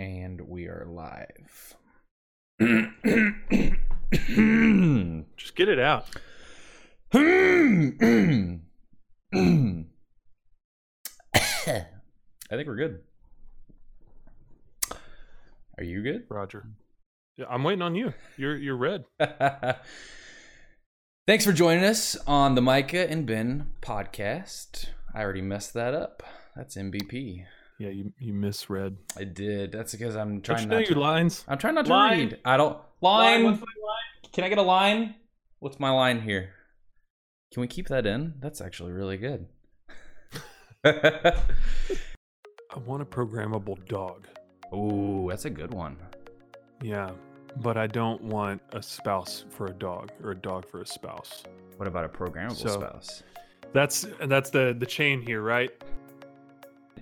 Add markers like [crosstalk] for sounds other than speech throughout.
And we are live. Just get it out. I think we're good. Are you good? Roger. Yeah, I'm waiting on you. You're you're red. [laughs] Thanks for joining us on the Micah and Ben podcast. I already messed that up. That's MVP. Yeah, you you misread. I did. That's because I'm trying you know not your to. lines? I'm trying not to Line. read. I don't Line, line. what's Can I get a line? What's my line here? Can we keep that in? That's actually really good. [laughs] I want a programmable dog. Ooh, that's a good one. Yeah, but I don't want a spouse for a dog or a dog for a spouse. What about a programmable So- spouse? That's that's the the chain here, right?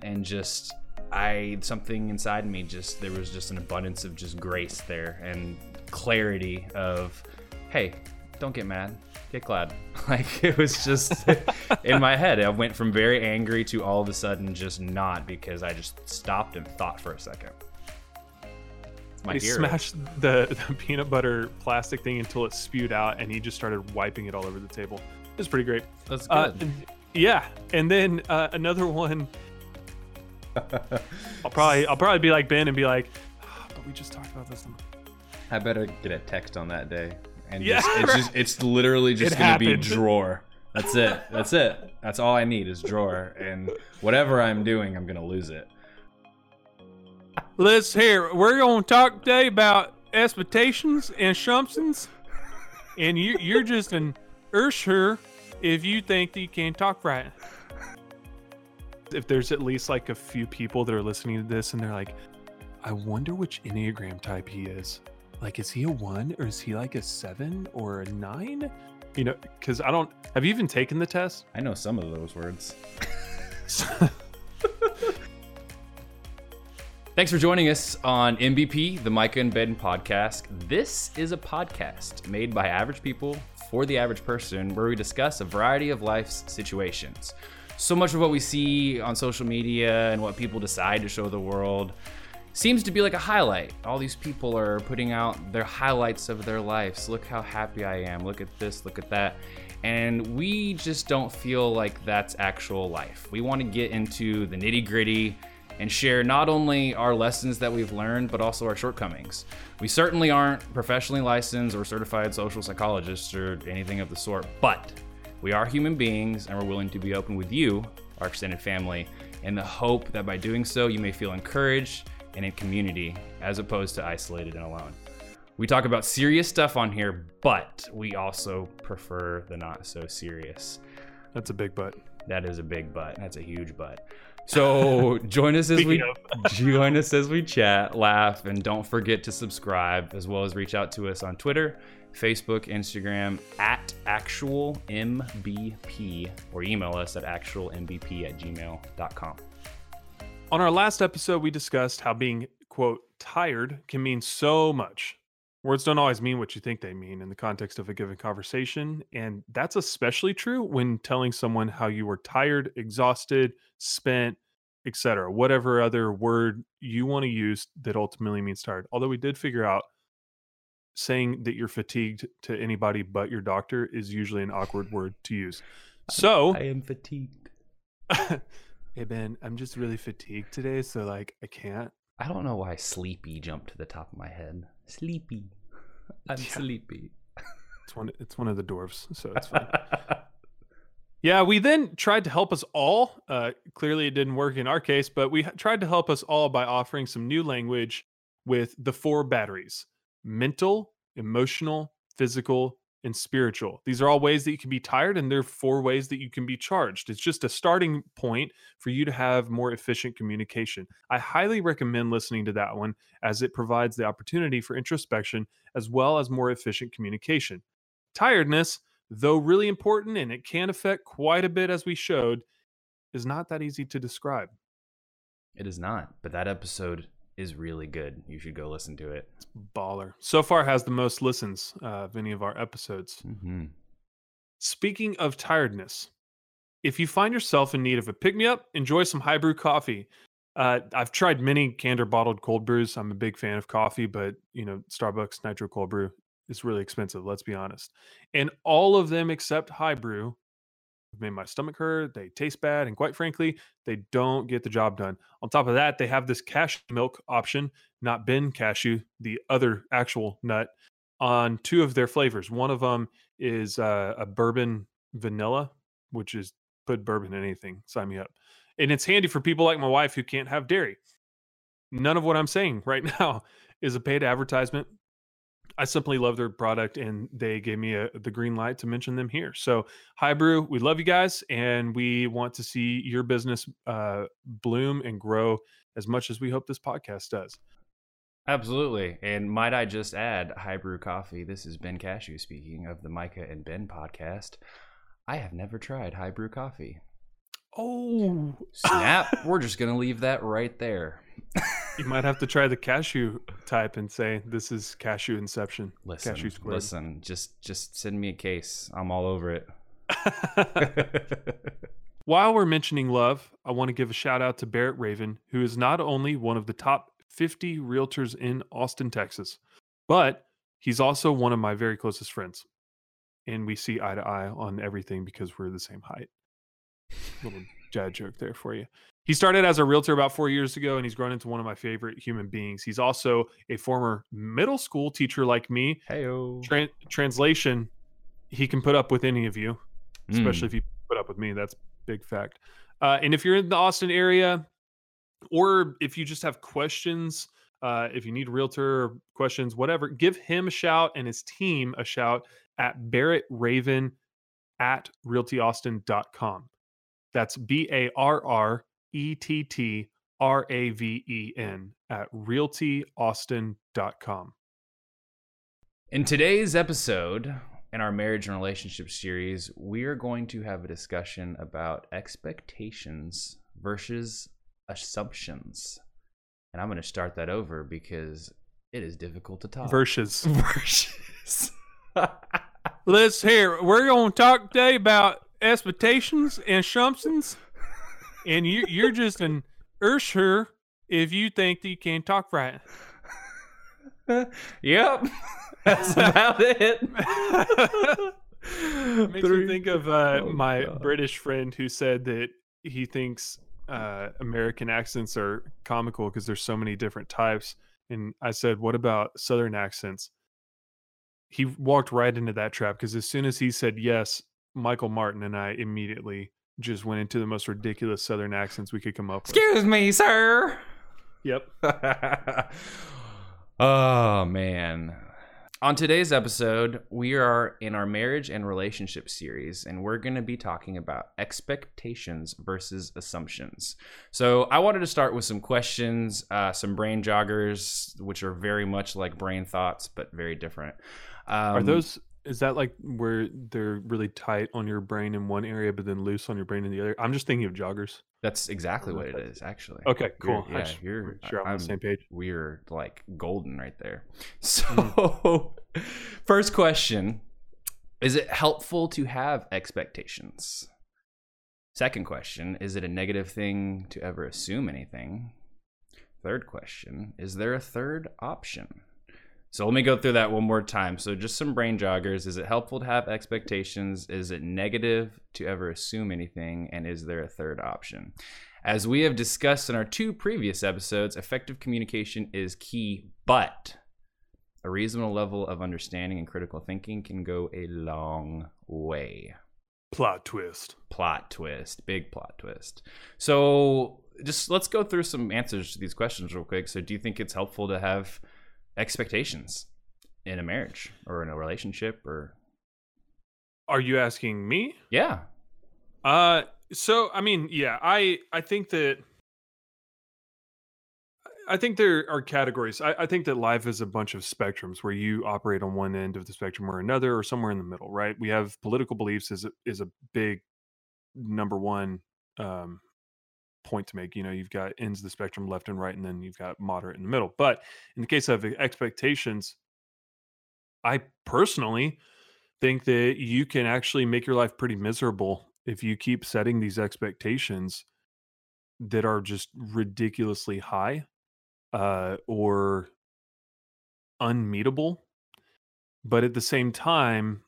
And just I something inside me just there was just an abundance of just grace there and clarity of hey, don't get mad, get glad. [laughs] Like it was just [laughs] in my head. I went from very angry to all of a sudden just not because I just stopped and thought for a second. My he hero. smashed the, the peanut butter plastic thing until it spewed out, and he just started wiping it all over the table. It was pretty great. That's good. Uh, yeah, and then uh, another [laughs] one. [laughs] I'll probably I'll probably be like Ben and be like, "Ah, but we just talked about this. I better get a text on that day. And Yeah, just, it's just it's literally just It gonna be happened. drawer. That's it. That's it. That's all I need is drawer. And whatever I'm doing, I'm gonna lose it. Let's hear. We're gonna talk today about expectations and assumptions, and you you're just an ursher if you think that you can't talk right. If there's at least like a few people that are listening to this and they're like, I wonder which Enneagram type he is. Like, is he a one or is he like a seven or a nine? You know, because I don't. Have you even taken the test? I know some of those words. [laughs] Thanks for joining us on MVP, the Micah and Ben podcast. This is a podcast made by average people for the average person where we discuss a variety of life's situations. So much of what we see on social media and what people decide to show the world seems to be like a highlight. All these people are putting out their highlights of their lives. Look how happy I am. Look at this, look at that. And we just don't feel like that's actual life. We want to get into the nitty gritty and share not only our lessons that we've learned, but also our shortcomings. We certainly aren't professionally licensed or certified social psychologists or anything of the sort, but we are human beings and we're willing to be open with you, our extended family, in the hope that by doing so, you may feel encouraged and in community as opposed to isolated and alone. We talk about serious stuff on here, but we also prefer the not so serious. That's a big butt. That is a big butt. That's a huge butt. So [laughs] join us as we [laughs] join us as we chat, laugh, and don't forget to subscribe, as well as reach out to us on Twitter, Facebook, Instagram at actual MVP, or email us at actualmvp at gmail.com. On our last episode, we discussed how being, quote, tired can mean so much. Words don't always mean what you think they mean in the context of a given conversation. And that's especially true when telling someone how you were tired, exhausted, spent, etc. Whatever other word you want to use that ultimately means tired. Although we did figure out saying that you're fatigued to anybody but your doctor is usually an awkward [laughs] word to use. So, I am fatigued. [laughs] hey Ben, I'm just really fatigued today, so like I can't. I don't know why sleepy jumped to the top of my head. Sleepy. [laughs] I'm Yeah. sleepy. It's one. It's one of the dwarves, so it's fine. yeah, we then tried to help us all. Uh, clearly, it didn't work in our case, but we tried to help us all by offering some new language with the four batteries: mental, emotional, physical, and spiritual. These are all ways that you can be tired, and there are four ways that you can be charged. It's just a starting point for you to have more efficient communication. I highly recommend listening to that one as it provides the opportunity for introspection as well as more efficient communication. Tiredness, though really important and it can affect quite a bit as we showed, is not that easy to describe. It is not, but that episode is really good. You should go listen to it. Baller. So far has the most listens uh, of any of our episodes. Mm-hmm. Speaking of tiredness, if you find yourself in need of a pick me up, enjoy some high brew coffee. Uh, I've tried many canned or bottled cold brews. I'm a big fan of coffee, but you know, Starbucks Nitro Cold Brew is really expensive. Let's be honest. And all of them except High Brew made my stomach hurt. They taste bad, and quite frankly, they don't get the job done. On top of that, they have this cashew milk option, not Ben cashew, the other actual nut, on two of their flavors. One of them is uh, a bourbon vanilla, which is put bourbon in anything. Sign me up. And it's handy for people like my wife who can't have dairy. None of what I'm saying right [laughs] now is a paid advertisement. I simply love their product, and they gave me a, the green light to mention them here. So, High Brew, we love you guys, and we want to see your business uh, bloom and grow as much as we hope this podcast does. Absolutely. And might I just add, High Brew Coffee, this is Ben Cashew speaking of the Micah and Ben podcast. I have never tried High Brew Coffee. Oh, snap. [laughs] We're just going to leave that right there. You might have to try the cashew type and say this is cashew inception. Listen, cashew listen, just just send me a case. I'm all over it. [laughs] [laughs] While we're mentioning love, I want to give a shout out to Barrett Raven, who is not only one of the top 50 realtors in Austin, Texas, but he's also one of my very closest friends. And we see eye to eye on everything because we're the same height. Little dad joke there for you. He started as a realtor about four years ago, and he's grown into one of my favorite human beings. He's also a former middle school teacher like me. Hey, Tra- translation: He can put up with any of you, especially mm. if you put up with me. That's big fact. Uh, and if you're in the Austin area, or if you just have questions, uh, if you need realtor questions, whatever, give him a shout and his team a shout at Barrett Raven at realtyaustin.com. That's B A R R E T T R A V E N at realtyaustin.com. In today's episode, in our marriage and relationship series, we are going to have a discussion about expectations versus assumptions. And I'm going to start that over because it is difficult to talk. Versus. [laughs] Versus. Let's hear. We're going to talk today about expectations and assumptions and you, you're just an ursher if you think that you can't talk right. [laughs] yep, that's about it. [laughs] Makes Three. me think of uh, oh, my God. British friend who said that he thinks uh, American accents are comical because there's so many different types. And I said, "What about Southern accents?" He walked right into that trap because as soon as he said yes, Michael Martin and I immediately just went into the most ridiculous southern accents we could come up with. Excuse me, sir. Yep. [laughs] oh man. On today's episode, we are in our marriage and relationship series, and we're going to be talking about expectations versus assumptions. So, I wanted to start with some questions, uh, some brain joggers, which are very much like brain thoughts, but very different. Um, are those is that like where they're really tight on your brain in one area, but then loose on your brain in the other? I'm just thinking of joggers. That's exactly what it is, actually. Okay, cool. You're, yeah, you're sure I'm on the same page. We're like golden right there. [laughs] So, mm. [laughs] first question: Is it helpful to have expectations? Second question: Is it a negative thing to ever assume anything? Third question: Is there a third option? So let me go through that one more time. So just some brain joggers. Is it helpful to have expectations? Is it negative to ever assume anything? And is there a third option? As we have discussed in our two previous episodes, effective communication is key, but a reasonable level of understanding and critical thinking can go a long way. Plot twist. Plot twist. Big plot twist. So just let's go through some answers to these questions real quick. So do you think it's helpful to have expectations in a marriage or in a relationship or are you asking me yeah uh so i mean yeah i i think that I think there are categories. I, I, think that life is a bunch of spectrums where you operate on one end of the spectrum or another, or somewhere in the middle. Right? We have political beliefs is a, is a big number one um, point to make. You know, you've got ends of the spectrum left and right, and then you've got moderate in the middle. But in the case of expectations, I personally think that you can actually make your life pretty miserable if you keep setting these expectations that are just ridiculously high uh, or unmeetable. But at the same time,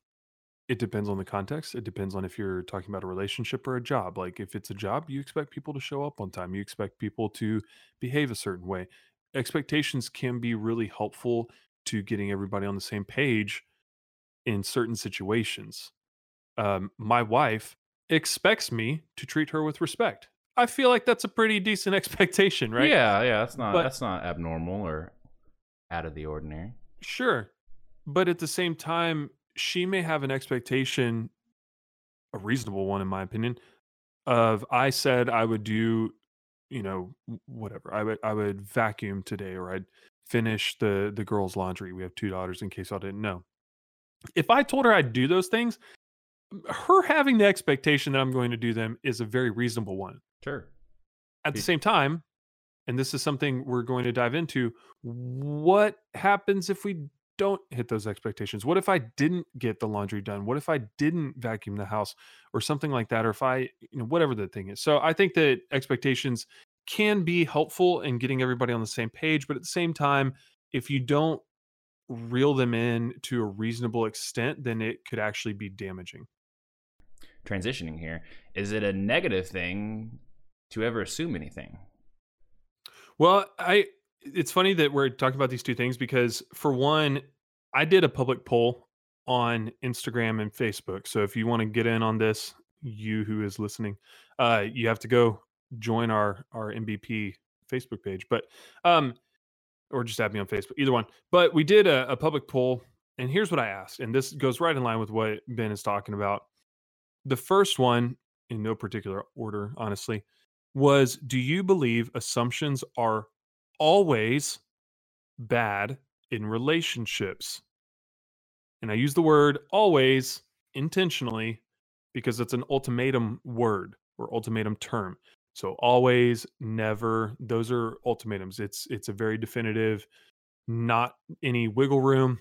it depends on the context. It depends on if you're talking about a relationship or a job. Like if it's a job, you expect people to show up on time. You expect people to behave a certain way. Expectations can be really helpful to getting everybody on the same page in certain situations. Um, my wife expects me to treat her with respect. I feel like that's a pretty decent [laughs] expectation, right? Yeah, yeah, that's not But- that's not abnormal or out of the ordinary. Sure. But at the same time, she may have an expectation, a reasonable one, in my opinion, of I said I would do, you know, whatever. I would I would vacuum today or I'd finish the the girls' laundry. We have two daughters in case y'all didn't know. If I told her I'd do those things, her having the expectation that I'm going to do them is a very reasonable one. Sure. At the same time, and this is something we're going to dive into, what happens if we don't hit those expectations? What if I didn't get the laundry done? What if I didn't vacuum the house or something like that? Or if I, you know, whatever the thing is. So I think that expectations can be helpful in getting everybody on the same page, but at the same time, if you don't reel them in to a reasonable extent, then it could actually be damaging. Transitioning here, is it a negative thing to ever assume anything? Well, I it's funny that we're talking about these two things because for one, I did a public poll on Instagram and Facebook. So if you want to get in on this, you who is listening, uh, you have to go join our our MVP Facebook page. But um, or just add me on Facebook, either one. But we did a, a public poll, and here's what I asked, and this goes right in line with what Ben is talking about. The first one, in no particular order, honestly, was do you believe assumptions are always bad in relationships? And I use the word always intentionally because it's an ultimatum word or ultimatum term. So always, never, those are ultimatums. It's it's a very definitive, not any wiggle room.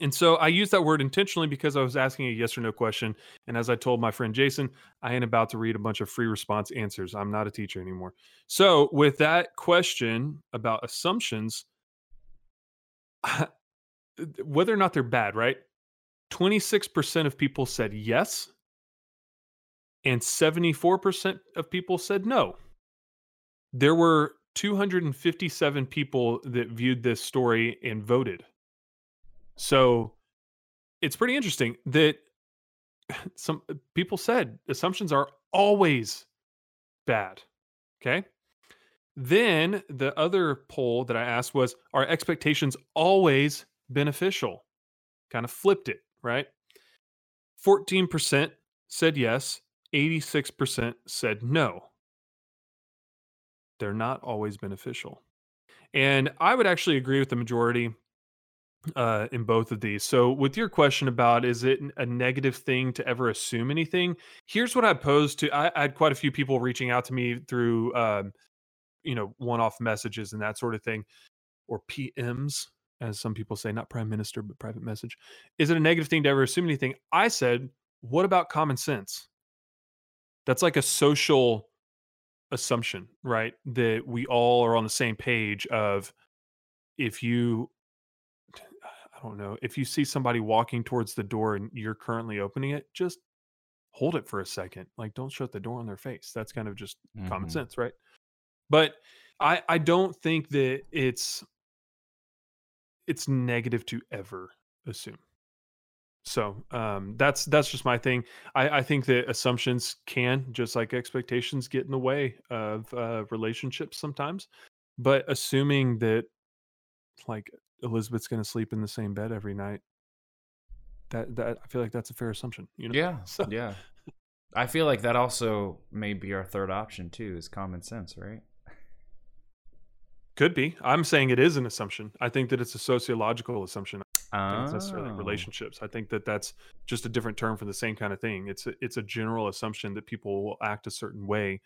And so I use that word intentionally because I was asking a yes or no question. And as I told my friend Jason, I ain't about to read a bunch of free response answers. I'm not a teacher anymore. So, with that question about assumptions, uh, whether or not they're bad, right? 26% of people said yes, and 74% of people said no. There were 257 people that viewed this story and voted. So, it's pretty interesting that [laughs] some uh, people said assumptions are always bad. Okay. Then the other poll that I asked was Are expectations always beneficial? Kind of flipped it, right? 14% said yes, 86% said no. They're not always beneficial. And I would actually agree with the majority uh, in both of these. So, with your question about is it a negative thing to ever assume anything? Here's what I posed to. I, I had quite a few people reaching out to me through, um, you know, one-off messages and that sort of thing, or PMs, as some people say, not prime minister but private message. Is it a negative thing to ever assume anything? I said, what about common sense? That's like a social assumption, right? That we all are on the same page of if you I don't know. If you see somebody walking towards the door and you're currently opening it, just hold it for a second. Like don't shut the door on their face. That's kind of just common Mhm. sense, right? But I I don't think that it's it's negative to ever assume. So um, that's that's just my thing. I, I think that assumptions can, just like expectations, get in the way of uh, relationships sometimes. But assuming that like Elizabeth's going to sleep in the same bed every night, that that I feel like that's a fair assumption. You know? Yeah, [laughs] So- yeah. [laughs] I feel like that also may be our third option too, is common sense, right? Could be. I'm saying it is an assumption. I think that it's a sociological assumption. It's necessarily Oh. relationships. I think that that's just a different term for the same kind of thing. It's a, it's a general assumption that people will act a certain way,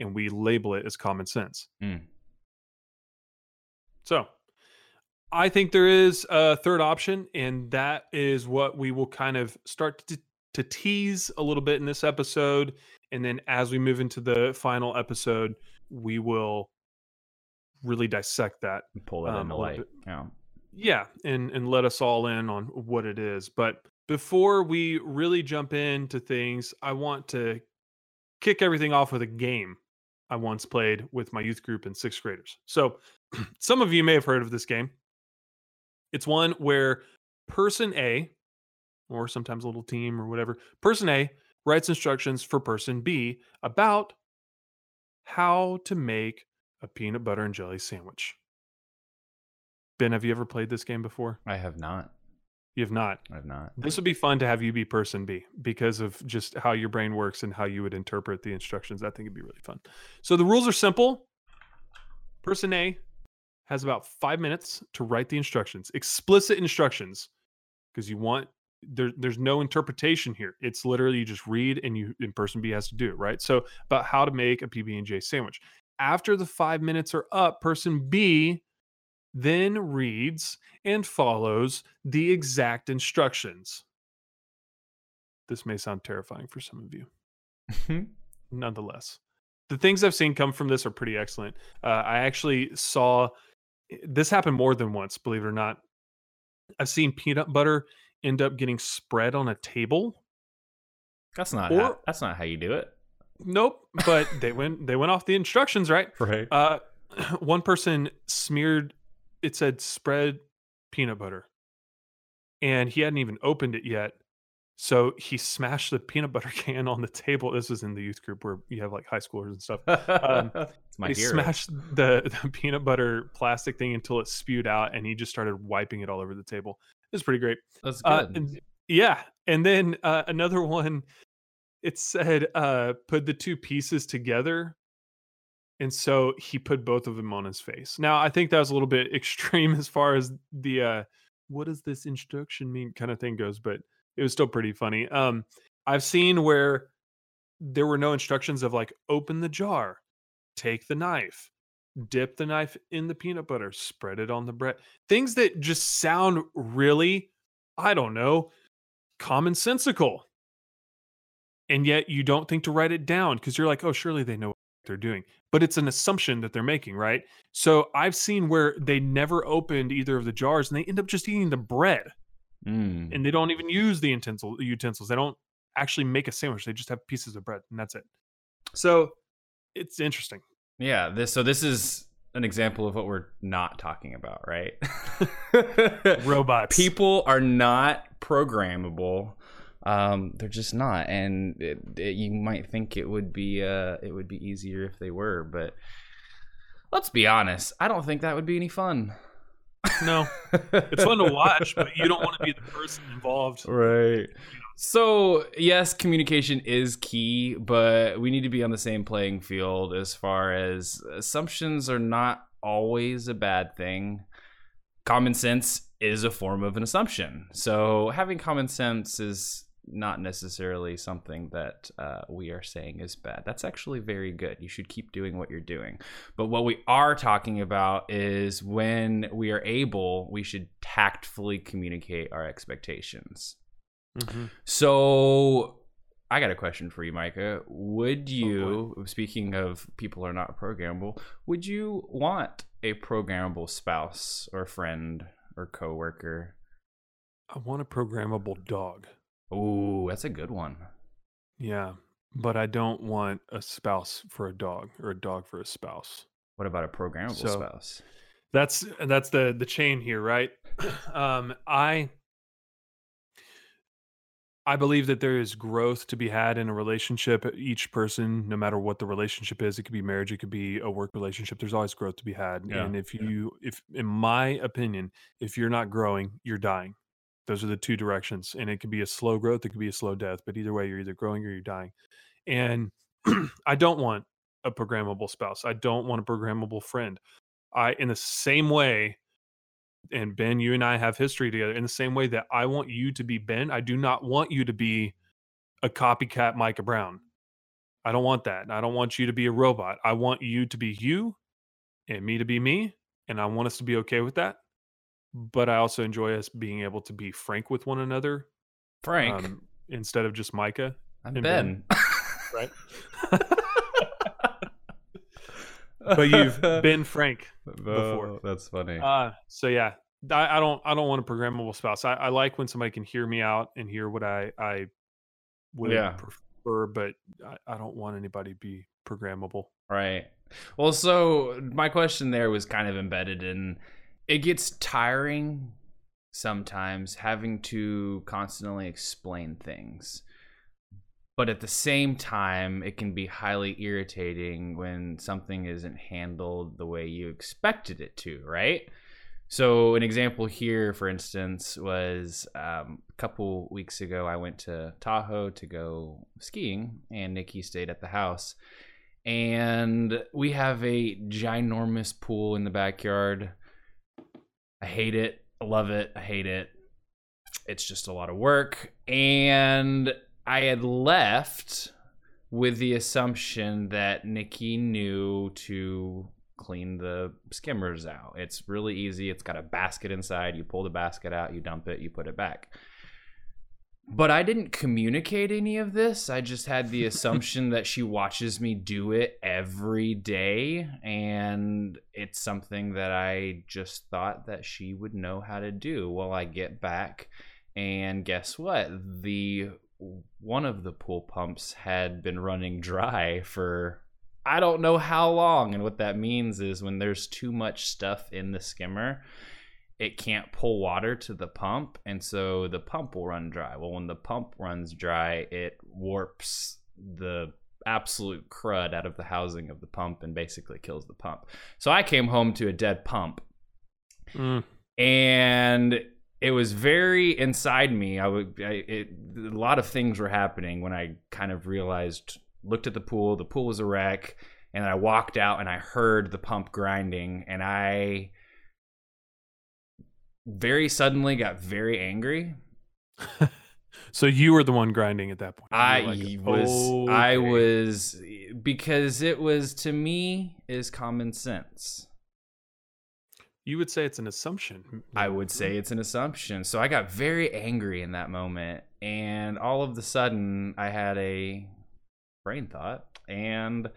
and we label it as common sense. Mm. So, I think there is a third option, and that is what we will kind of start to, to tease a little bit in this episode and then as we move into the final episode, we will really dissect that. Pull that Um, into light. Yeah. Yeah, and and let us all in on what it is. But before we really jump into things, I want to kick everything off with a game I once played with my youth group and sixth graders. So, [clears throat] some of you may have heard of this game. It's one where person A, or sometimes a little team or whatever, person A writes instructions for person B about how to make a peanut butter and jelly sandwich. Ben, have you ever played this game before? I have not. You have not. I have not. This would be fun to have you be person B because of just how your brain works and how you would interpret the instructions. I think it'd be really fun. So the rules are simple. Person A has about five minutes to write the instructions, explicit instructions, because you want there, there's no interpretation here. It's literally you just read and you and person B has to do it, right? So about how to make a PB and J sandwich. After the five minutes are up, person B then reads and follows the exact instructions. This may sound terrifying for some of you. Nonetheless, the things I've seen come from this are pretty excellent. Uh, I actually saw this happened more than once, believe it or not. I've seen peanut butter end up getting spread on a table. that's not. Or- how, that's not how you do it. Nope, but they went they went off the instructions, right? [laughs] Right. Uh, [clears throat] one person smeared. It said spread peanut butter, and he hadn't even opened it yet. So he smashed the peanut butter [laughs] can on the table. This was in the youth group where you have like high schoolers and stuff. um, [laughs] it's my he hero. smashed the, [laughs] the peanut butter plastic thing until it spewed out, and he just started wiping it all over the table. It was pretty great. That's Uh, good. and- yeah, and then uh, another one. It said uh, put the two pieces together, and so he put both of them on his face. Now I think that was a little bit extreme as far as the uh, what does this instruction mean kind of thing goes, but it was still pretty funny. Um, I've seen where there were no instructions of like open the jar, take the knife, dip the knife in the peanut butter, spread it on the bread. Things that just sound really, I don't know, commonsensical. And yet you don't think to write it down because you're like, oh, surely they know what they're doing. But it's an assumption that they're making, right? So I've seen where they never opened either of the jars and they end up just eating the bread Mm. and they don't even use the utensil, utensils. They don't actually make a sandwich. They just have pieces of bread and that's it. So it's interesting. Yeah, this so this is an example of what we're not talking about, right? [laughs] Robots. People are not programmable. Um, they're just not, and it, it, you might think it would be uh, it would be easier if they were, but let's be honest. I don't think that would be any fun. No, it's fun to watch, but you don't want to be the person involved. Right. So, yes, communication is key, but we need to be on the same playing field as far as assumptions are not always a bad thing. Common sense is a form of an assumption. So, having common sense is not necessarily something that uh, we are saying is bad. That's actually very good. You should keep doing what you're doing. But what we are talking about is when we are able, we should tactfully communicate our expectations. Mhm. So I got a question for you, Micah. Would you, speaking of people are not programmable, would you want a programmable spouse or friend or coworker? I want a programmable dog. Ooh, that's a good one. Yeah, but I don't want a spouse for a dog or a dog for a spouse. What about a programmable So- spouse? That's that's the the chain here, right? [clears throat] um, I I believe that there is growth to be had in a relationship. Each person, no matter what the relationship is, it could be marriage, it could be a work relationship. There's always growth to be had. Yeah, And if yeah. you, if in my opinion, if you're not growing, you're dying. Those are the two directions, and it could be a slow growth, it could be a slow death. But either way, you're either growing or you're dying. And [clears throat] I don't want a programmable spouse. I don't want a programmable friend. I, in the same way, and Ben, you and I have history together. In the same way that I want you to be Ben, I do not want you to be a copycat Micah Brown. I don't want that. I don't want you to be a robot. I want you to be you and me to be me. And I want us to be okay with that. But I also enjoy us being able to be frank with one another Frank, um, instead of just Micah. I'm and Ben. Ben. right? [laughs] but you've been frank [laughs] before. Oh, that's funny. Uh, so yeah, I, I don't I don't want a programmable spouse. I, I like when somebody can hear me out and hear what I I would Yeah. prefer, but I, I don't want anybody to be programmable. Right. Well, so my question there was kind of embedded in it gets tiring sometimes having to constantly explain things. But at the same time, it can be highly irritating when something isn't handled the way you expected it to, right? So, an example here, for instance, was um, a couple weeks ago, I went to Tahoe to go skiing, and Nikki stayed at the house and we have a ginormous pool in the backyard. I hate it. I love it. I hate it. It's just a lot of work. And I had left with the assumption that Nikki knew to clean the skimmers out. It's really easy. It's got a basket inside. You pull the basket out, you dump it, you put it back. But I didn't communicate any of this. I just had the assumption that she watches me do it every day. And it's something that I just thought that she would know how to do. Well, I get back, and guess what? The one of the pool pumps had been running dry for I don't know how long. And what that means is when there's too much stuff in the skimmer, it can't pull water to the pump and so the pump will run dry. Well when the pump runs dry it warps the absolute crud out of the housing of the pump and basically kills the pump. So i came home to a dead pump. Mm. and it was very inside me. I would I, it, a lot of things were happening when i kind of realized looked at the pool the pool was a wreck and i walked out and i heard the pump grinding and i very suddenly got very angry. [laughs] So you were the one grinding at that point. I like, was I was because it was to me is common sense. You would say it's an assumption. I would say mm. it's an assumption. So I got very angry in that moment and all of the sudden I had a brain thought and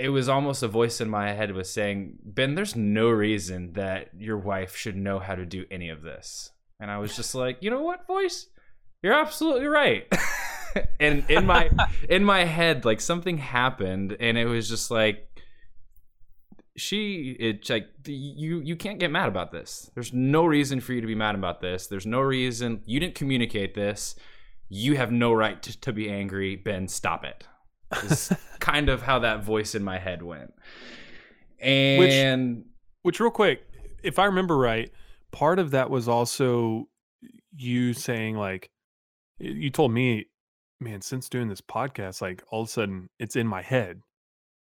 it was almost a voice in my head was saying, "Ben, there's no reason that your wife should know how to do any of this." And I was just like, "You know what, voice? You're absolutely right." [laughs] and in my [laughs] in my head like something happened and it was just like she it's like you you can't get mad about this there's no reason for you to be mad about this there's no reason you didn't communicate this you have no right to, to be angry ben stop it [laughs] kind of how that voice in my head went and Which, real quick, if I remember right, part of that was also you saying like, you told me, man, since doing this podcast, like all of a sudden it's in my head.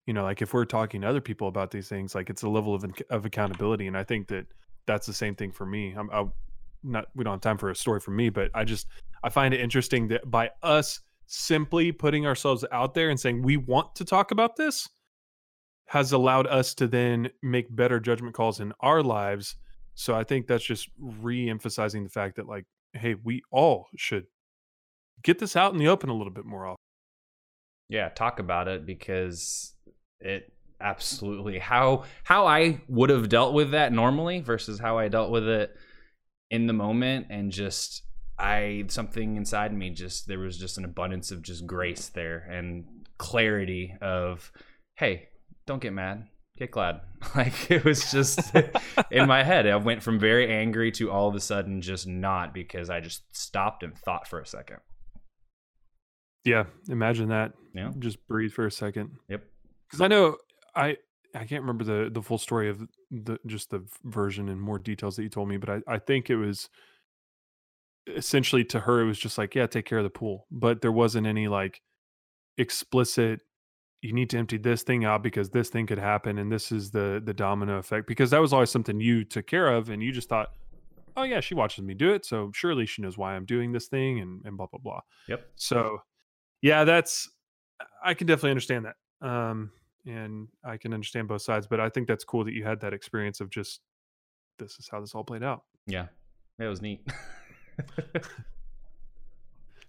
You know, like if we're talking to other people about these things, like it's a level of of accountability, and I think that that's the same thing for me. I'm, I, not we don't have time for a story from me, but I just I find it interesting that by us simply putting ourselves out there and saying we want to talk about this has allowed us to then make better judgment calls in our lives. So I think that's just re-emphasizing the fact that like, hey, we all should get this out in the open a little bit more often. yeah talk about it because it absolutely how how i would have dealt with that normally versus how i dealt with it in the moment and just i something inside me just there was just an abundance of just grace there and clarity of hey don't get mad get glad [laughs] like it was just [laughs] in my head i went from very angry to all of a sudden just not because i just stopped and thought for a second Yeah, imagine that. Yeah. Just breathe for a second. Yep. Because I know I I can't remember the the full story of the just the version and more details that you told me, but I I think it was essentially to her it was just like yeah take care of the pool, but there wasn't any like explicit you need to empty this thing out because this thing could happen and this is the the domino effect because that was always something you took care of and you just thought oh yeah she watches me do it so surely she knows why i'm doing this thing and, and blah blah blah Yep. so yeah that's i can definitely understand that um and i can understand both sides but i think that's cool that you had that experience of just this is how this all played out Yeah, it was neat. [laughs]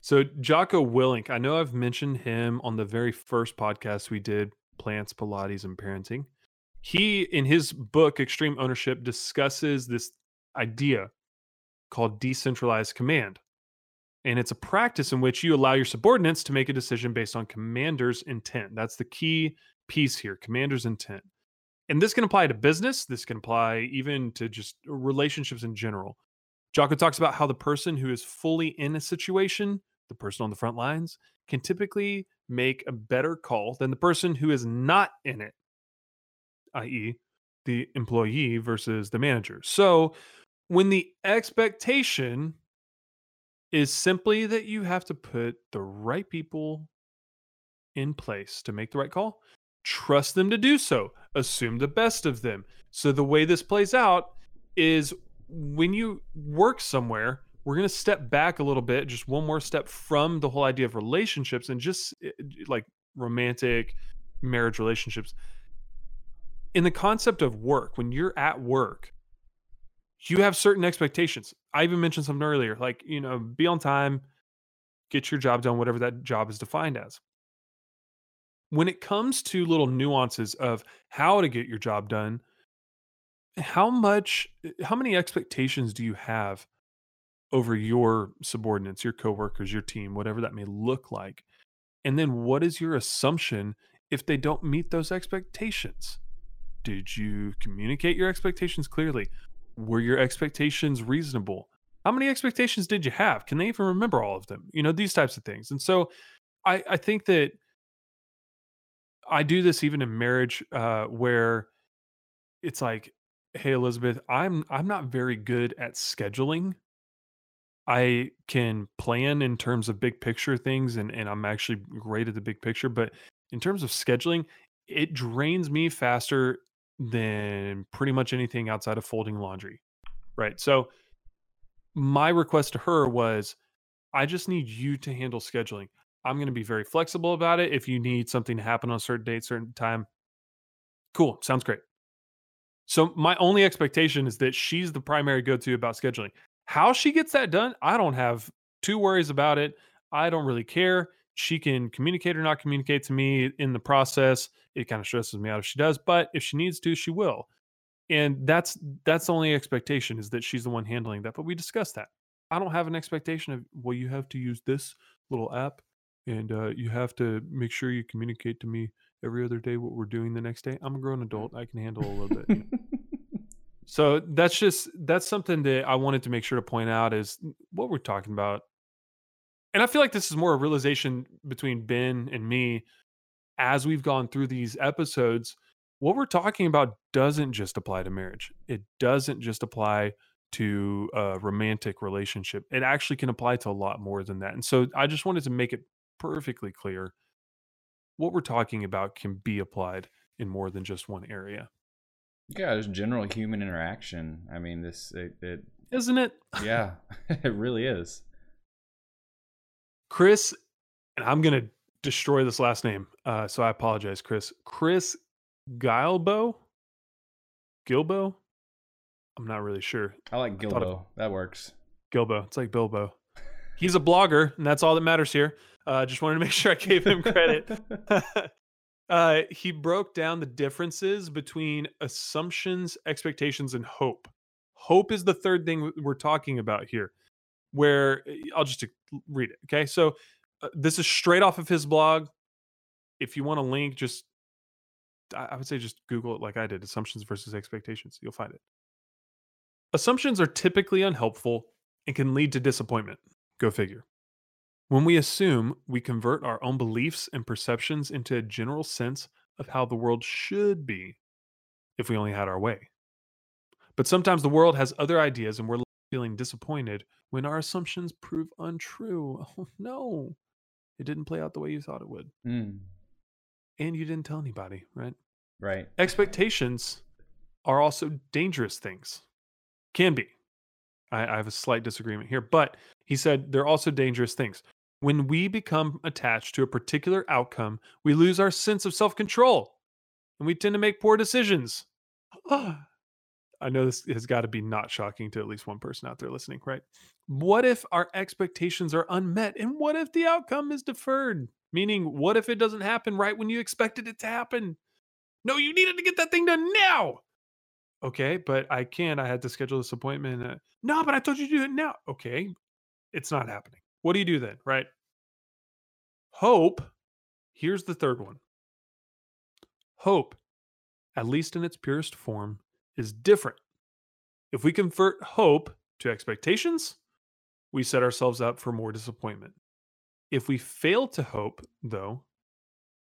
So Jocko Willink, I know I've mentioned him on the very first podcast we did, Plants, Pilates, and Parenting. He, in his book, Extreme Ownership, discusses this idea called decentralized command. And it's a practice in which you allow your subordinates to make a decision based on commander's intent. That's the key piece here commander's intent. And this can apply to business, this can apply even to just relationships in general. Jocko talks about how the person who is fully in a situation, the person on the front lines, can typically make a better call than the person who is not in it, i.e., the employee versus the manager. So when the expectation is simply that you have to put the right people in place to make the right call, trust them to do so, assume the best of them. So the way this plays out is when you work somewhere, we're going to step back a little bit, just one more step from the whole idea of relationships and just eh, like romantic marriage relationships. In the concept of work, when you're at work, you have certain expectations. I even mentioned something earlier, like, you know, be on time, get your job done, whatever that job is defined as. When it comes to little nuances of how to get your job done, how much how many expectations do you have over your subordinates, your coworkers, your team, whatever that may look like? And then what is your assumption if they don't meet those expectations? Did you communicate your expectations clearly? Were your expectations reasonable? How many expectations did you have? Can they even remember all of them? You know, these types of things. And so I, I think that I do this even in marriage uh, where it's like hey elizabeth i'm i'm not very good at scheduling. I can plan in terms of big picture things and and i'm actually great at the big picture but in terms of scheduling it drains me faster than pretty much anything outside of folding laundry right? So my request to her was i just need you to handle scheduling. I'm going to be very flexible about it if you need something to happen on a certain date certain time. Cool sounds great so my only expectation is that she's the primary go-to about scheduling. How she gets that done, I don't have two worries about it. I don't really care. She can communicate or not communicate to me in the process. It kind of stresses me out if she does, but if she needs to, she will. And that's that's the only expectation is that she's the one handling that. But we discussed that. I don't have an expectation of well, you have to use this little app and uh, you have to make sure you communicate to me every other day what we're doing the next day. I'm a grown adult. I can handle a little bit. [laughs] so that's just that's something that I wanted to make sure to point out is what we're talking about. And I feel like this is more a realization between Ben and me as we've gone through these episodes. What we're talking about doesn't just apply to marriage. It doesn't just apply to a romantic relationship. It actually can apply to a lot more than that. And so I just wanted to make it perfectly clear what we're talking about can be applied in more than just one area. Yeah, just general human interaction. I mean, this it, it isn't it? [laughs] Yeah, [laughs] it really is. Chris, and I'm gonna destroy this last name, uh, so I apologize, Chris. Chris Gilbo. Gilbo. I'm not really sure. I like Gilbo. I that works. Gilbo. It's like Bilbo. He's a blogger, and that's all that matters here. Uh, just wanted to make sure I gave him credit. [laughs] [laughs] uh, he broke down the differences between assumptions, expectations, and hope. Hope is the third thing we're talking about here. Where eh, I'll just read it. Okay, so uh, this is straight off of his blog. If you want a link, just I would say just Google it like I did assumptions versus expectations. You'll find it. Assumptions are typically unhelpful and can lead to disappointment. Go figure. When we assume, we convert our own beliefs and perceptions into a general sense of how the world should be if we only had our way. But sometimes the world has other ideas and we're feeling disappointed when our assumptions prove untrue. [laughs] Oh no, it didn't play out the way you thought it would. Mm. And you didn't tell anybody, right? Right. Expectations are also dangerous things. Can be. I, I have a slight disagreement here, but he said they're also dangerous things. When we become attached to a particular outcome, we lose our sense of self control and we tend to make poor decisions. [gasps] I know this has got to be not shocking to at least one person out there listening, right? What if our expectations are unmet? And what if the outcome is deferred? Meaning, what if it doesn't happen right when you expected it to happen? No, you needed to get that thing done now. Okay, but I can't. I had to schedule this appointment. Uh, no, but I told you to do it now. Okay, it's not happening. What do you do then, right? Hope. Here's the third one hope, at least in its purest form, is different. If we convert hope to expectations, we set ourselves up for more disappointment. If we fail to hope, though,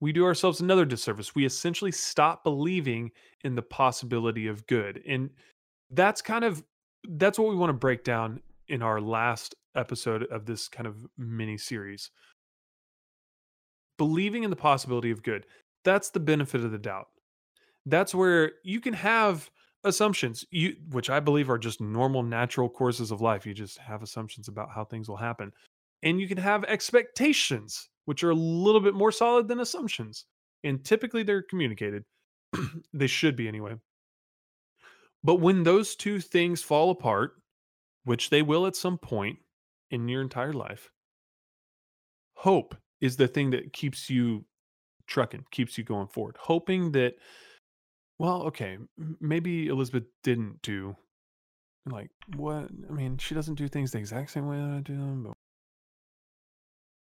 we do ourselves another disservice. We essentially stop believing in the possibility of good. And that's kind of that's what we want to break down in our last episode of this kind of mini series. Believing in the possibility of good. That's the benefit of the doubt. That's where you can have assumptions, you which I believe are just normal natural courses of life. You just have assumptions about how things will happen. And you can have expectations, which are a little bit more solid than assumptions. And typically they're communicated. [clears throat] they should be anyway. But when those two things fall apart, which they will at some point in your entire life, hope is the thing that keeps you trucking, keeps you going forward. Hoping that, well, okay, maybe Elizabeth didn't do like what I mean, she doesn't do things the exact same way that I do them, but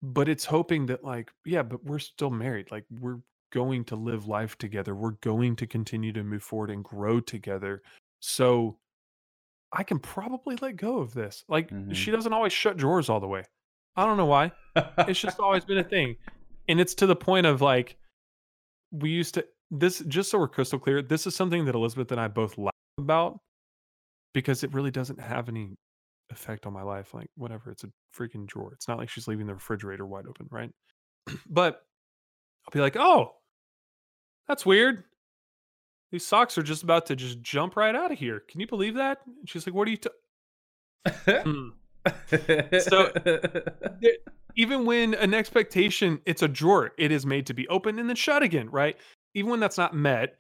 but it's hoping that like, yeah, but we're still married. Like we're going to live life together. We're going to continue to move forward and grow together. So I can probably let go of this. Like mm-hmm. she doesn't always shut drawers all the way. I don't know why. it's just always been a thing. And it's to the point of like we used to this just so we're crystal clear, this is something that Elizabeth and I both laugh about because it really doesn't have any effect on my life. Like whatever, it's a freaking drawer. It's not like she's leaving the refrigerator wide open, right? [clears throat] but I'll be like, oh, that's weird. These socks are just about to just jump right out of here. Can you believe that? And she's like, what are you? [laughs] hmm. so even when an expectation, it's a drawer, it is made to be open and then shut again, right? Even when that's not met,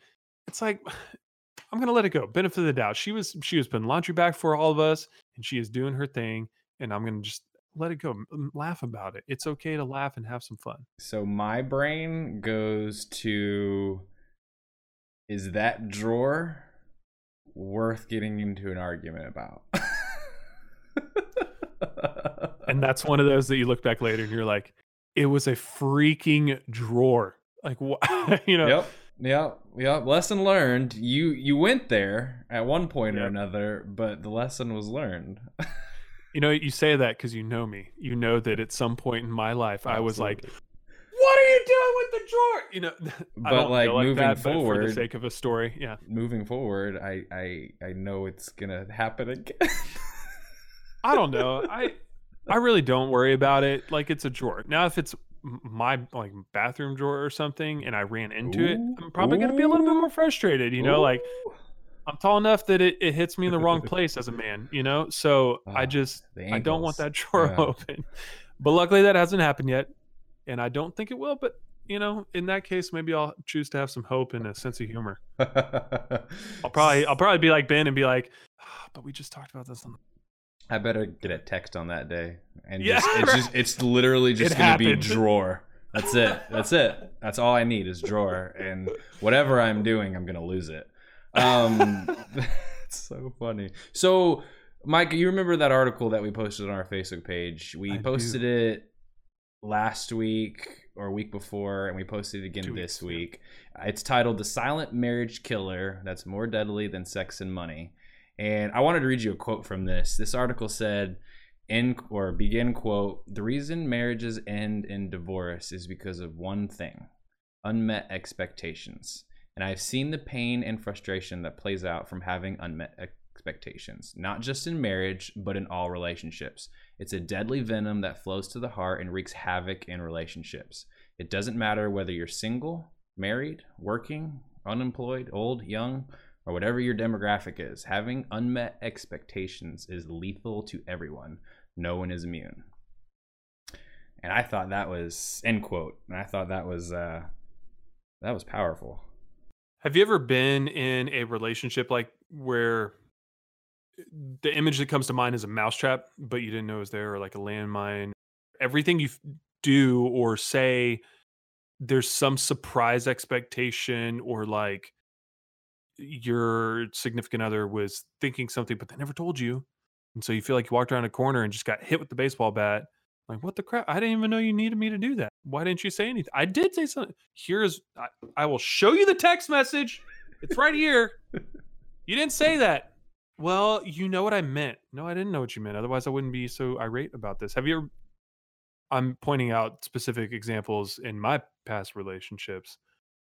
it's like [sighs] I'm gonna let it go. Benefit of the doubt. She was she was putting laundry back for all of us, and she is doing her thing, and I'm gonna just let it go. Laugh about it. It's okay to laugh and have some fun. So my brain goes to is that drawer worth getting into an argument about? [laughs] and that's one of those that you look back later and you're like, it was a freaking drawer. Like, [laughs] you know. Yep. Yep. Yep. Lesson learned. You you went there at one point yep. or another, but the lesson was learned. [laughs] you know, you say that because you know me. You know that at some point in my life, Absolutely. I was like, "What are you doing with the drawer?" You know, [laughs] but like, like moving that, forward, for the sake of a story, yeah. Moving forward, I I I know it's gonna happen again. I don't know. [laughs] I I really don't worry about it. Like it's a drawer. Now, if it's my like bathroom drawer or something, and I ran into Ooh. it, I'm probably gonna be a little bit more frustrated. You know, Ooh. like I'm tall enough that it, it hits me in the wrong [laughs] place as a man. You know, so I ah, just I don't want that drawer yeah. open. But luckily, that hasn't happened yet, and I don't think it will. But you know, in that case, maybe I'll choose to have some hope and a sense of humor. I'll probably I'll probably be like Ben and be like, oh, but we just talked about this on I better get a text on that day, and yeah, just, it's just it's literally just it gonna happened. be drawer. That's it. That's it. That's all I need is drawer, and whatever I'm doing, I'm gonna lose it. Um, [laughs] it's so funny. So, Mike, you remember that article that we posted on our Facebook page? We I posted do. it last week or week before, and we posted it again Two this weeks, week. Yeah. It's titled "The Silent Marriage Killer That's More Deadly Than Sex and Money." And I wanted to read you a quote from this. This article said, "In or begin quote, the reason marriages end in divorce is because of one thing unmet expectations. And I've seen the pain and frustration that plays out from having unmet expectations, not just in marriage, but in all relationships. It's a deadly venom that flows to the heart and wreaks havoc in relationships. It doesn't matter whether you're single, married, working, unemployed, old, young, or whatever your demographic is, having unmet expectations is lethal to everyone. No one is immune. And I thought that was end quote. And I thought that was uh that was powerful. Have you ever been in a relationship like where the image that comes to mind is a mousetrap, but you didn't know it was there, or like a landmine. Everything you do or say, there's some surprise expectation, or like your significant other was thinking something, but they never told you. And so you feel like you walked around a corner and just got hit with the baseball bat. Like, what the crap? I didn't even know you needed me to do that. Why didn't you say anything? I did say something. Here's, I, I will show you the text message. It's right here. you didn't say that. Well, you know what I meant. No, I didn't know what you meant. Otherwise, I wouldn't be so irate about this. Have you ever? I'm pointing out specific examples in my past relationships.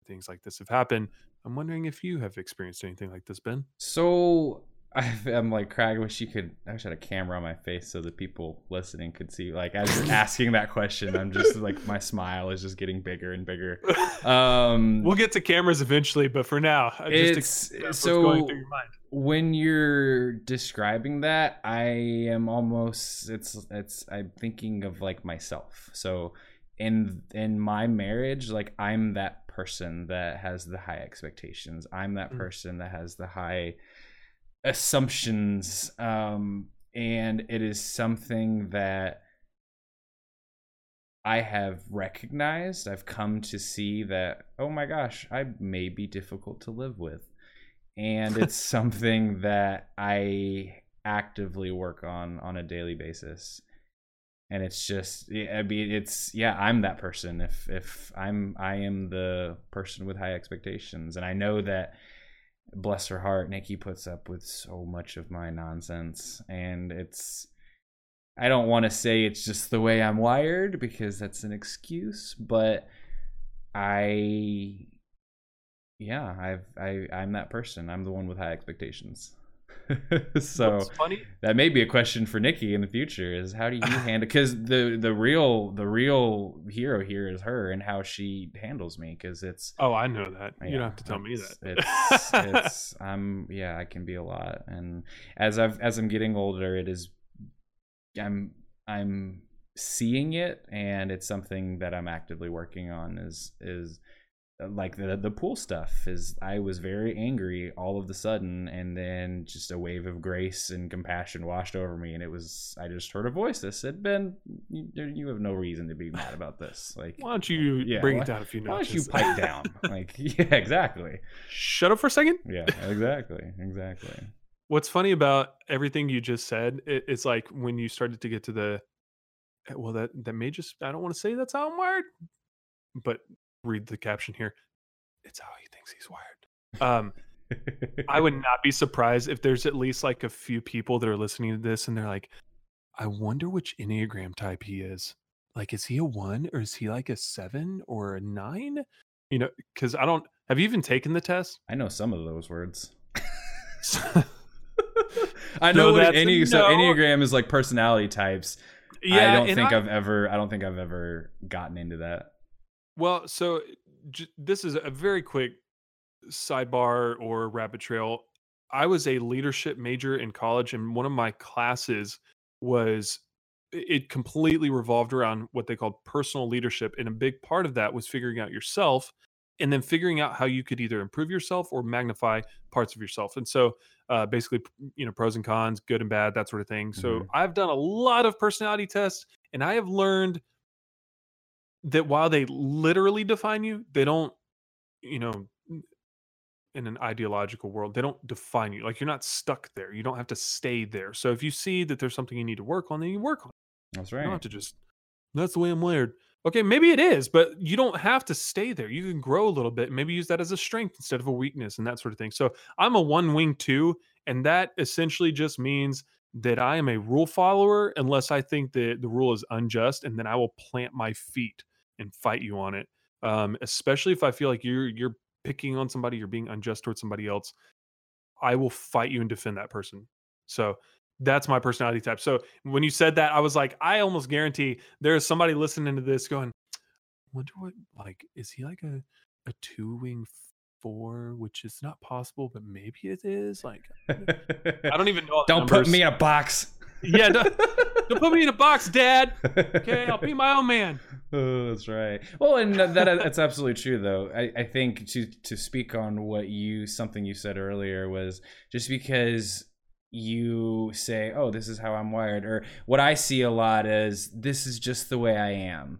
Things like this have happened. I'm wondering if you have experienced anything like this, Ben. So [laughs] I, I'm like, Craig, I wish you could. I wish I had a camera on my face so the people listening could see. Like, as you're [laughs] asking that question, I'm just like, my smile is just getting bigger and bigger. [laughs] Um, we'll get to cameras eventually, but for now, I'm just it's what's so going through your mind. when you're describing that, I am almost. It's it's. I'm thinking of like myself. So in in my marriage, like I'm that person that has the high expectations. I'm that Mm. person that has the high assumptions um and it is something that I have recognized, I've come to see that, oh my gosh, I may be difficult to live with. And it's something that I actively work on on a daily basis. And it's just, I mean, it's, yeah, I'm that person. If, if I'm, I am the person with high expectations. And I know that, bless her heart, Nikki puts up with so much of my nonsense. And it's, I don't want to say it's just the way I'm wired because that's an excuse, but I yeah, I've I I'm that person. I'm the one with high expectations. [laughs] so What's funny? that may be a question for Nikki in the future is how do you [laughs] handle because the the real the real hero here is her and how she handles me because it's Oh, I know that. You don't have to tell me that. It's it's [laughs] I'm yeah, I can be a lot, and as I've as I'm getting older, it is I'm I'm seeing it, and it's something that I'm actively working on. Is is like the the pool stuff is I was very angry all of the sudden and then just a wave of grace and compassion washed over me and it was I just heard a voice that said Ben you, you have no reason to be [laughs] mad about this like Why don't you Yeah, bring why- it down a few why don't notches? you pipe [laughs] down like [laughs] yeah exactly Shut up for a second. yeah, exactly, exactly. What's funny about everything you just said, it, it's like when you started to get to the, eh, well, that that may just I don't want to say that's how I'm wired, but read the caption here. It's how he thinks he's wired. Um, I would [laughs] not be surprised if there's at least like a few people that are listening to this and they're like, I wonder which Enneagram type he is. Like, is he a one or is he like a seven or a nine? You know, because I don't have you even taken the test? I know some of those words. [laughs] [laughs] I know So what a any so enneagram is like personality types. yeah, I don't think I, have ever. I don't think I've ever gotten into that. Well, so j- this is a very quick sidebar or rabbit trail. I was a leadership major in college, and one of my classes was it completely revolved around what they called personal leadership. And a big part of that was figuring out yourself and then figuring out how you could either improve yourself or magnify parts of yourself. And so uh, basically, you know, pros and cons, good and bad, that sort of thing. So Mhm. I've done a lot of personality tests, and I have learned that while they literally define you, they don't, you know, in an ideological world, they don't define you. Like you're not stuck there. You don't have to stay there. So if you see that there's something you need to work on, then you work on it. That's right. You don't have to just, that's the way I'm wired. Okay, maybe it is, but you don't have to stay there. You can grow a little bit, and maybe use that as a strength instead of a weakness and that sort of thing. So I'm a one wing two, and that essentially just means that I am a rule follower unless I think that the rule is unjust, and then I will plant my feet and fight you on it. Um, especially if I feel like you're you're picking on somebody, you're being unjust towards somebody else. I will fight you and defend that person. So that's my personality type. So when you said that, I was like, I almost guarantee there is somebody listening to this going, wonder what like is he like a a two wing four, which is not possible, but maybe it is. Like I don't even know. Don't put numbers. me in a box. yeah, don't, [laughs] don't put me in a box, Dad. [laughs] Okay, I'll be my own man. Oh, that's right. Well, and that, that that's absolutely true, though. I, I think to to speak on what you something you said earlier was just because you say, "Oh, this is how I'm wired," or what I see a lot is, "This is just the way I am."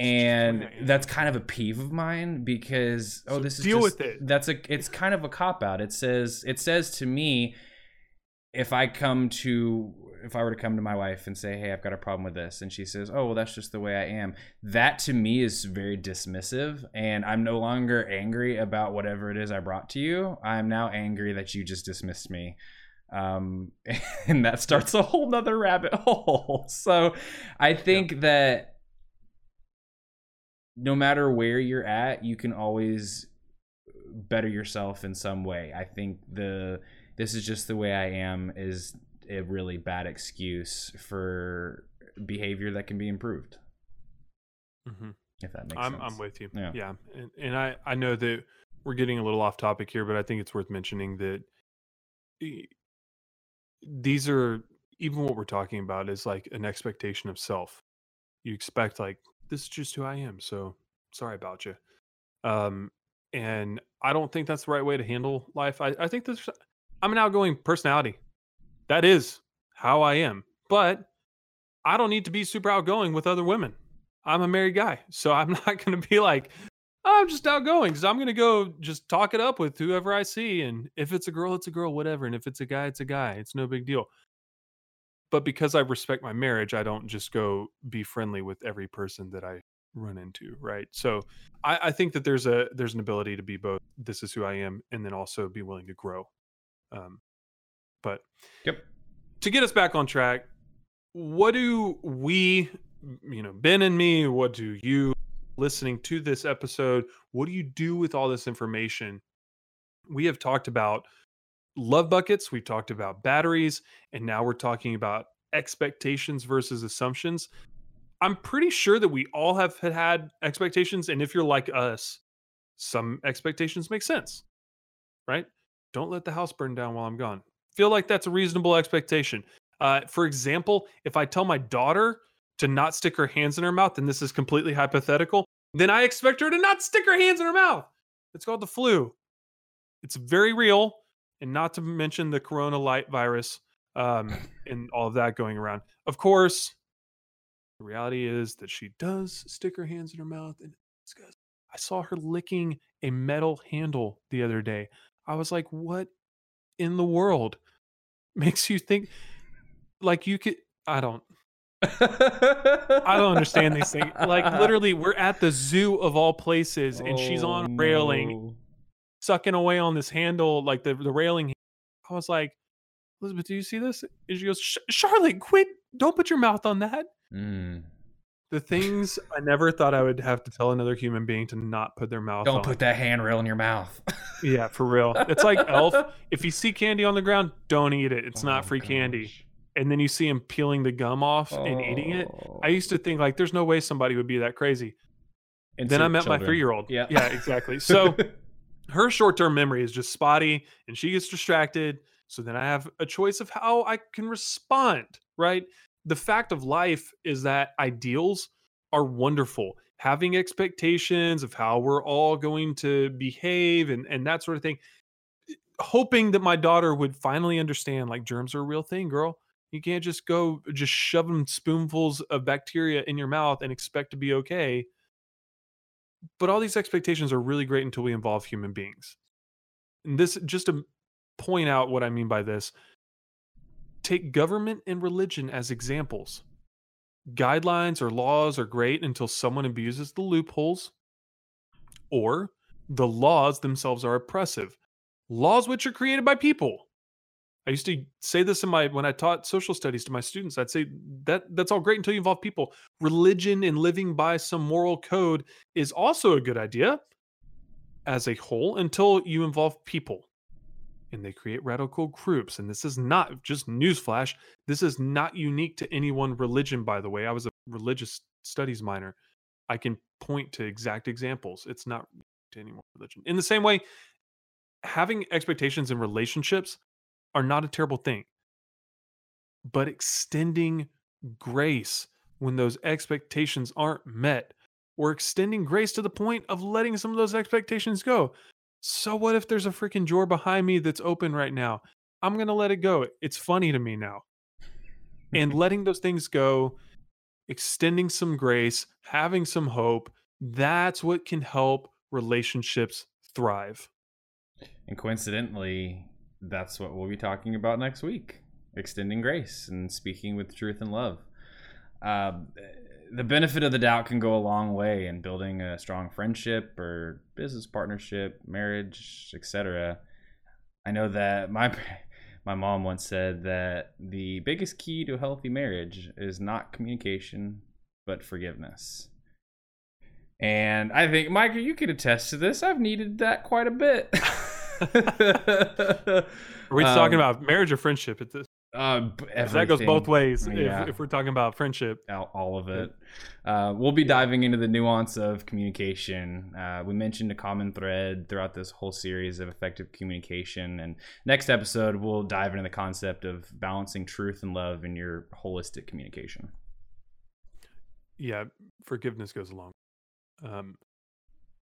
and that's kind of a peeve of mine because oh So this is deal just, with it. that's a it's kind of a cop out it says it says to me if i come to if i were to come to my wife and say hey i've got a problem with this and she says oh well that's just the way i am that to me is very dismissive and i'm no longer angry about whatever it is i brought to you. I'm now angry that you just dismissed me. Um [laughs] and that starts a whole nother rabbit [laughs] hole. So i think that no matter where you're at, you can always better yourself in some way. I think the this is just the way I am is a really bad excuse for behavior that can be improved. Mhm. If that makes I'm sense. I'm with you. Yeah. Yeah, and, and I I know that we're getting a little off topic here, but I think it's worth mentioning that these are even what we're talking about is like an expectation of self. You expect like this is just who I am, so sorry about you. Um, and I don't think that's the right way to handle life. I I think this I'm an outgoing personality. That is how I am, but I don't need to be super outgoing with other women. I'm a married guy, so [laughs] I'm not going to be like, oh, I'm just outgoing because I'm going to go just talk it up with whoever I see. And if it's a girl, it's a girl, whatever. And if it's a guy, it's a guy. It's no big deal. But because I respect my marriage, I don't just go be friendly with every person that I run into. Right. So I, I think that there's a there's an ability to be both. This is who I am, and then also be willing to grow. Um, but Yep. to get us back on track, what do we, you know, Ben and me, what do you listening to this episode, what do you do with all this information? We have talked about love buckets, we've talked about batteries, and now we're talking about expectations versus assumptions. I'm pretty sure that we all have had expectations, and if you're like us, some expectations make sense, right? Don't let the house burn down while I'm gone. Feel like that's a reasonable expectation. Uh, for example, if I tell my daughter to not stick her hands in her mouth, and this is completely hypothetical, then I expect her to not stick her hands in her mouth. It's called the flu. It's very real, and not to mention the corona light virus um, [laughs] and all of that going around. Of course, the reality is that she does stick her hands in her mouth, and. I saw her licking a metal handle the other day. I was like, "What in the world [laughs] makes you think like you could?" I don't. I don't understand these things. Like [laughs] literally, we're at the zoo of all places, and she's on Oh, railing, no. sucking away on this handle, like the the railing. I was like, Elizabeth, do you see this? And she goes, Charlotte, quit! Don't put your mouth on that. Mm. The things I never thought I would have to tell another human being to not put their mouth Don't on. put that handrail in your mouth. [laughs] Yeah, for real. It's like Elf. [laughs] If you see candy on the ground, don't eat it. It's Oh, not free candy. And then you see him peeling the gum off and eating it. Oh. I used to think like, there's no way somebody would be that crazy. And then I met my three year old. Yeah. Yeah, exactly. [laughs] So her short term memory is just spotty and she gets distracted. So then I have a choice of how I can respond, right? The fact of life is that ideals are wonderful. Having expectations of how we're all going to behave and, and that sort of thing. Hoping that my daughter would finally understand like germs are a real thing, girl. You can't just go just shove them spoonfuls of bacteria in your mouth and expect to be okay but all these expectations are really great until we involve human beings. And this, just to point out what I mean by this, take government and religion as examples. Guidelines or laws are great until someone abuses the loopholes or the laws themselves are oppressive. Laws which are created by people. I used to say this in my when I taught social studies to my students. I'd say that that's all great until you involve people. Religion and living by some moral code is also a good idea as a whole until you involve people and they create radical groups. And this is not just newsflash. This is not unique to any one religion, by the way. I was a religious studies minor. I can point to exact examples. It's not to any one religion. In the same way, having expectations in relationships are not a terrible thing. but extending grace when those expectations aren't met, or extending grace to the point of letting some of those expectations go. So, what if there's a freaking drawer behind me that's open right now? I'm going to let it go. It's funny to me now. and letting those things go, extending some grace, having some hope, that's what can help relationships thrive. And coincidentally, that's what we'll be talking about next week extending grace and speaking with truth and love. Uh, the benefit of the doubt can go a long way in building a strong friendship or business partnership, marriage, etc. I know that my [laughs] my mom once said that the biggest key to a healthy marriage is not communication but forgiveness. And I think Michael, you could attest to this. I've needed that quite a bit. [laughs] Are we um, talking about marriage or friendship at this? Uh, that goes both ways. Yeah. If, if, we're talking about friendship, all, all of it. Uh, we'll be diving into the nuance of communication. Uh, we mentioned a common thread throughout this whole series of effective communication, and next episode we'll dive into the concept of balancing truth and love in your holistic communication. Yeah, forgiveness goes along. Um,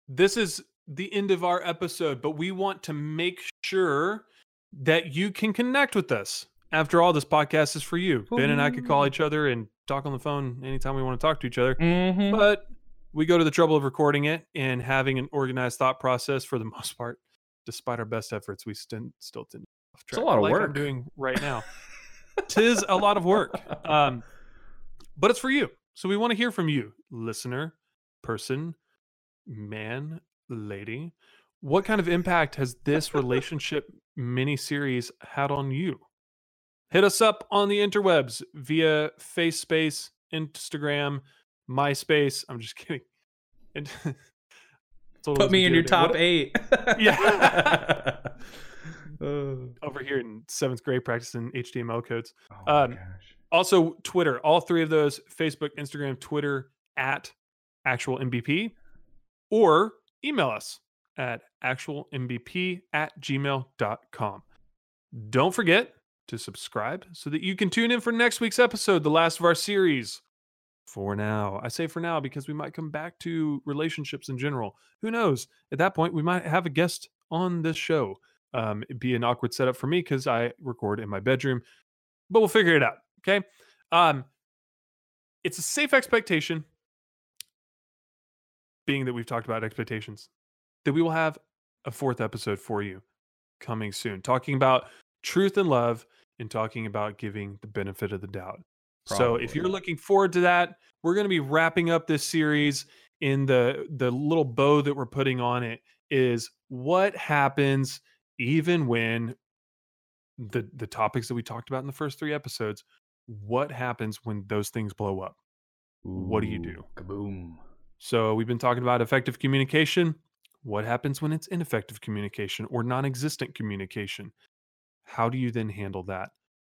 this is the end of our episode, but we want to make sure that you can connect with us. After all, this podcast is for you. Ben and I could call each other and talk on the phone anytime we want to talk to each other. Mm-hmm. But we go to the trouble of recording it and having an organized thought process for the [laughs] most part. Despite our best efforts, we st- still tend to It's a lot of like work. I'm doing right now. [laughs] Tis a lot of work. [laughs] Um, but it's for you. So we want to hear from you, listener, person, man, lady. What kind of impact has this relationship mini series had on you? Hit us up on the interwebs via FaceSpace, Instagram, MySpace. I'm just [laughs] kidding. And [laughs] Put me in your top what? eight. [laughs] yeah. Over here in seventh grade practicing HTML codes. Oh um, also, Twitter. All three of those Facebook, Instagram, Twitter at actual MVP or email us at actualmvp at gmail.com. Don't forget to subscribe so that you can tune in for next week's episode, the last of our series. For now, I say for now because we might come back to relationships in general. Who knows? At that point, we might have a guest on this show. Um, it'd be an awkward setup for me because I record in my bedroom, but we'll figure it out. Okay. Um, it's a safe expectation being that we've talked about expectations, that we will have a fourth episode for you coming soon, talking about truth and love and talking about giving the benefit of the doubt. Probably. So if you're looking forward to that, we're going to be wrapping up this series in the the little bow that we're putting on it is what happens even when the the topics that we talked about in the first 3 episodes what happens when those things blow up Ooh, what do you do kaboom so we've been talking about effective communication. What happens when it's ineffective communication or non existent communication? How do you then handle that?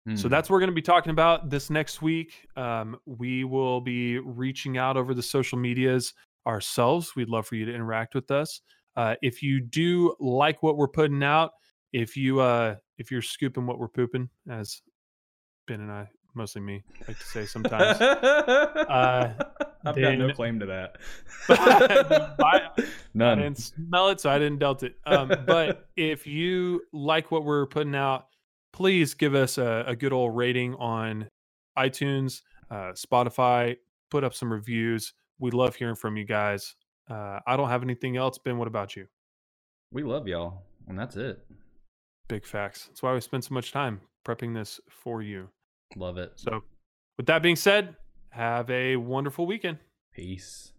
Mm. So hmm. that's what we're going to be talking about this next week. Um, we will be reaching out over the social medias ourselves. We'd love for you to interact with us. Uh, if you do like what we're putting out, if you uh, if you're scooping what we're pooping, as Ben and I mostly me like to say sometimes. [laughs] uh, I've got no claim to that. [laughs] [laughs] None. I didn't smell it, so I didn't dealt it. Um, but if you like what we're putting out, please give us a, a good old rating on iTunes, uh, Spotify. Put up some reviews. We love hearing from you guys. Uh, I don't have anything else. Ben, what about you? We love y'all, and that's it. Big facts. That's why we spend so much time prepping this for you. Love it. So, with that being said, have a wonderful weekend. Peace.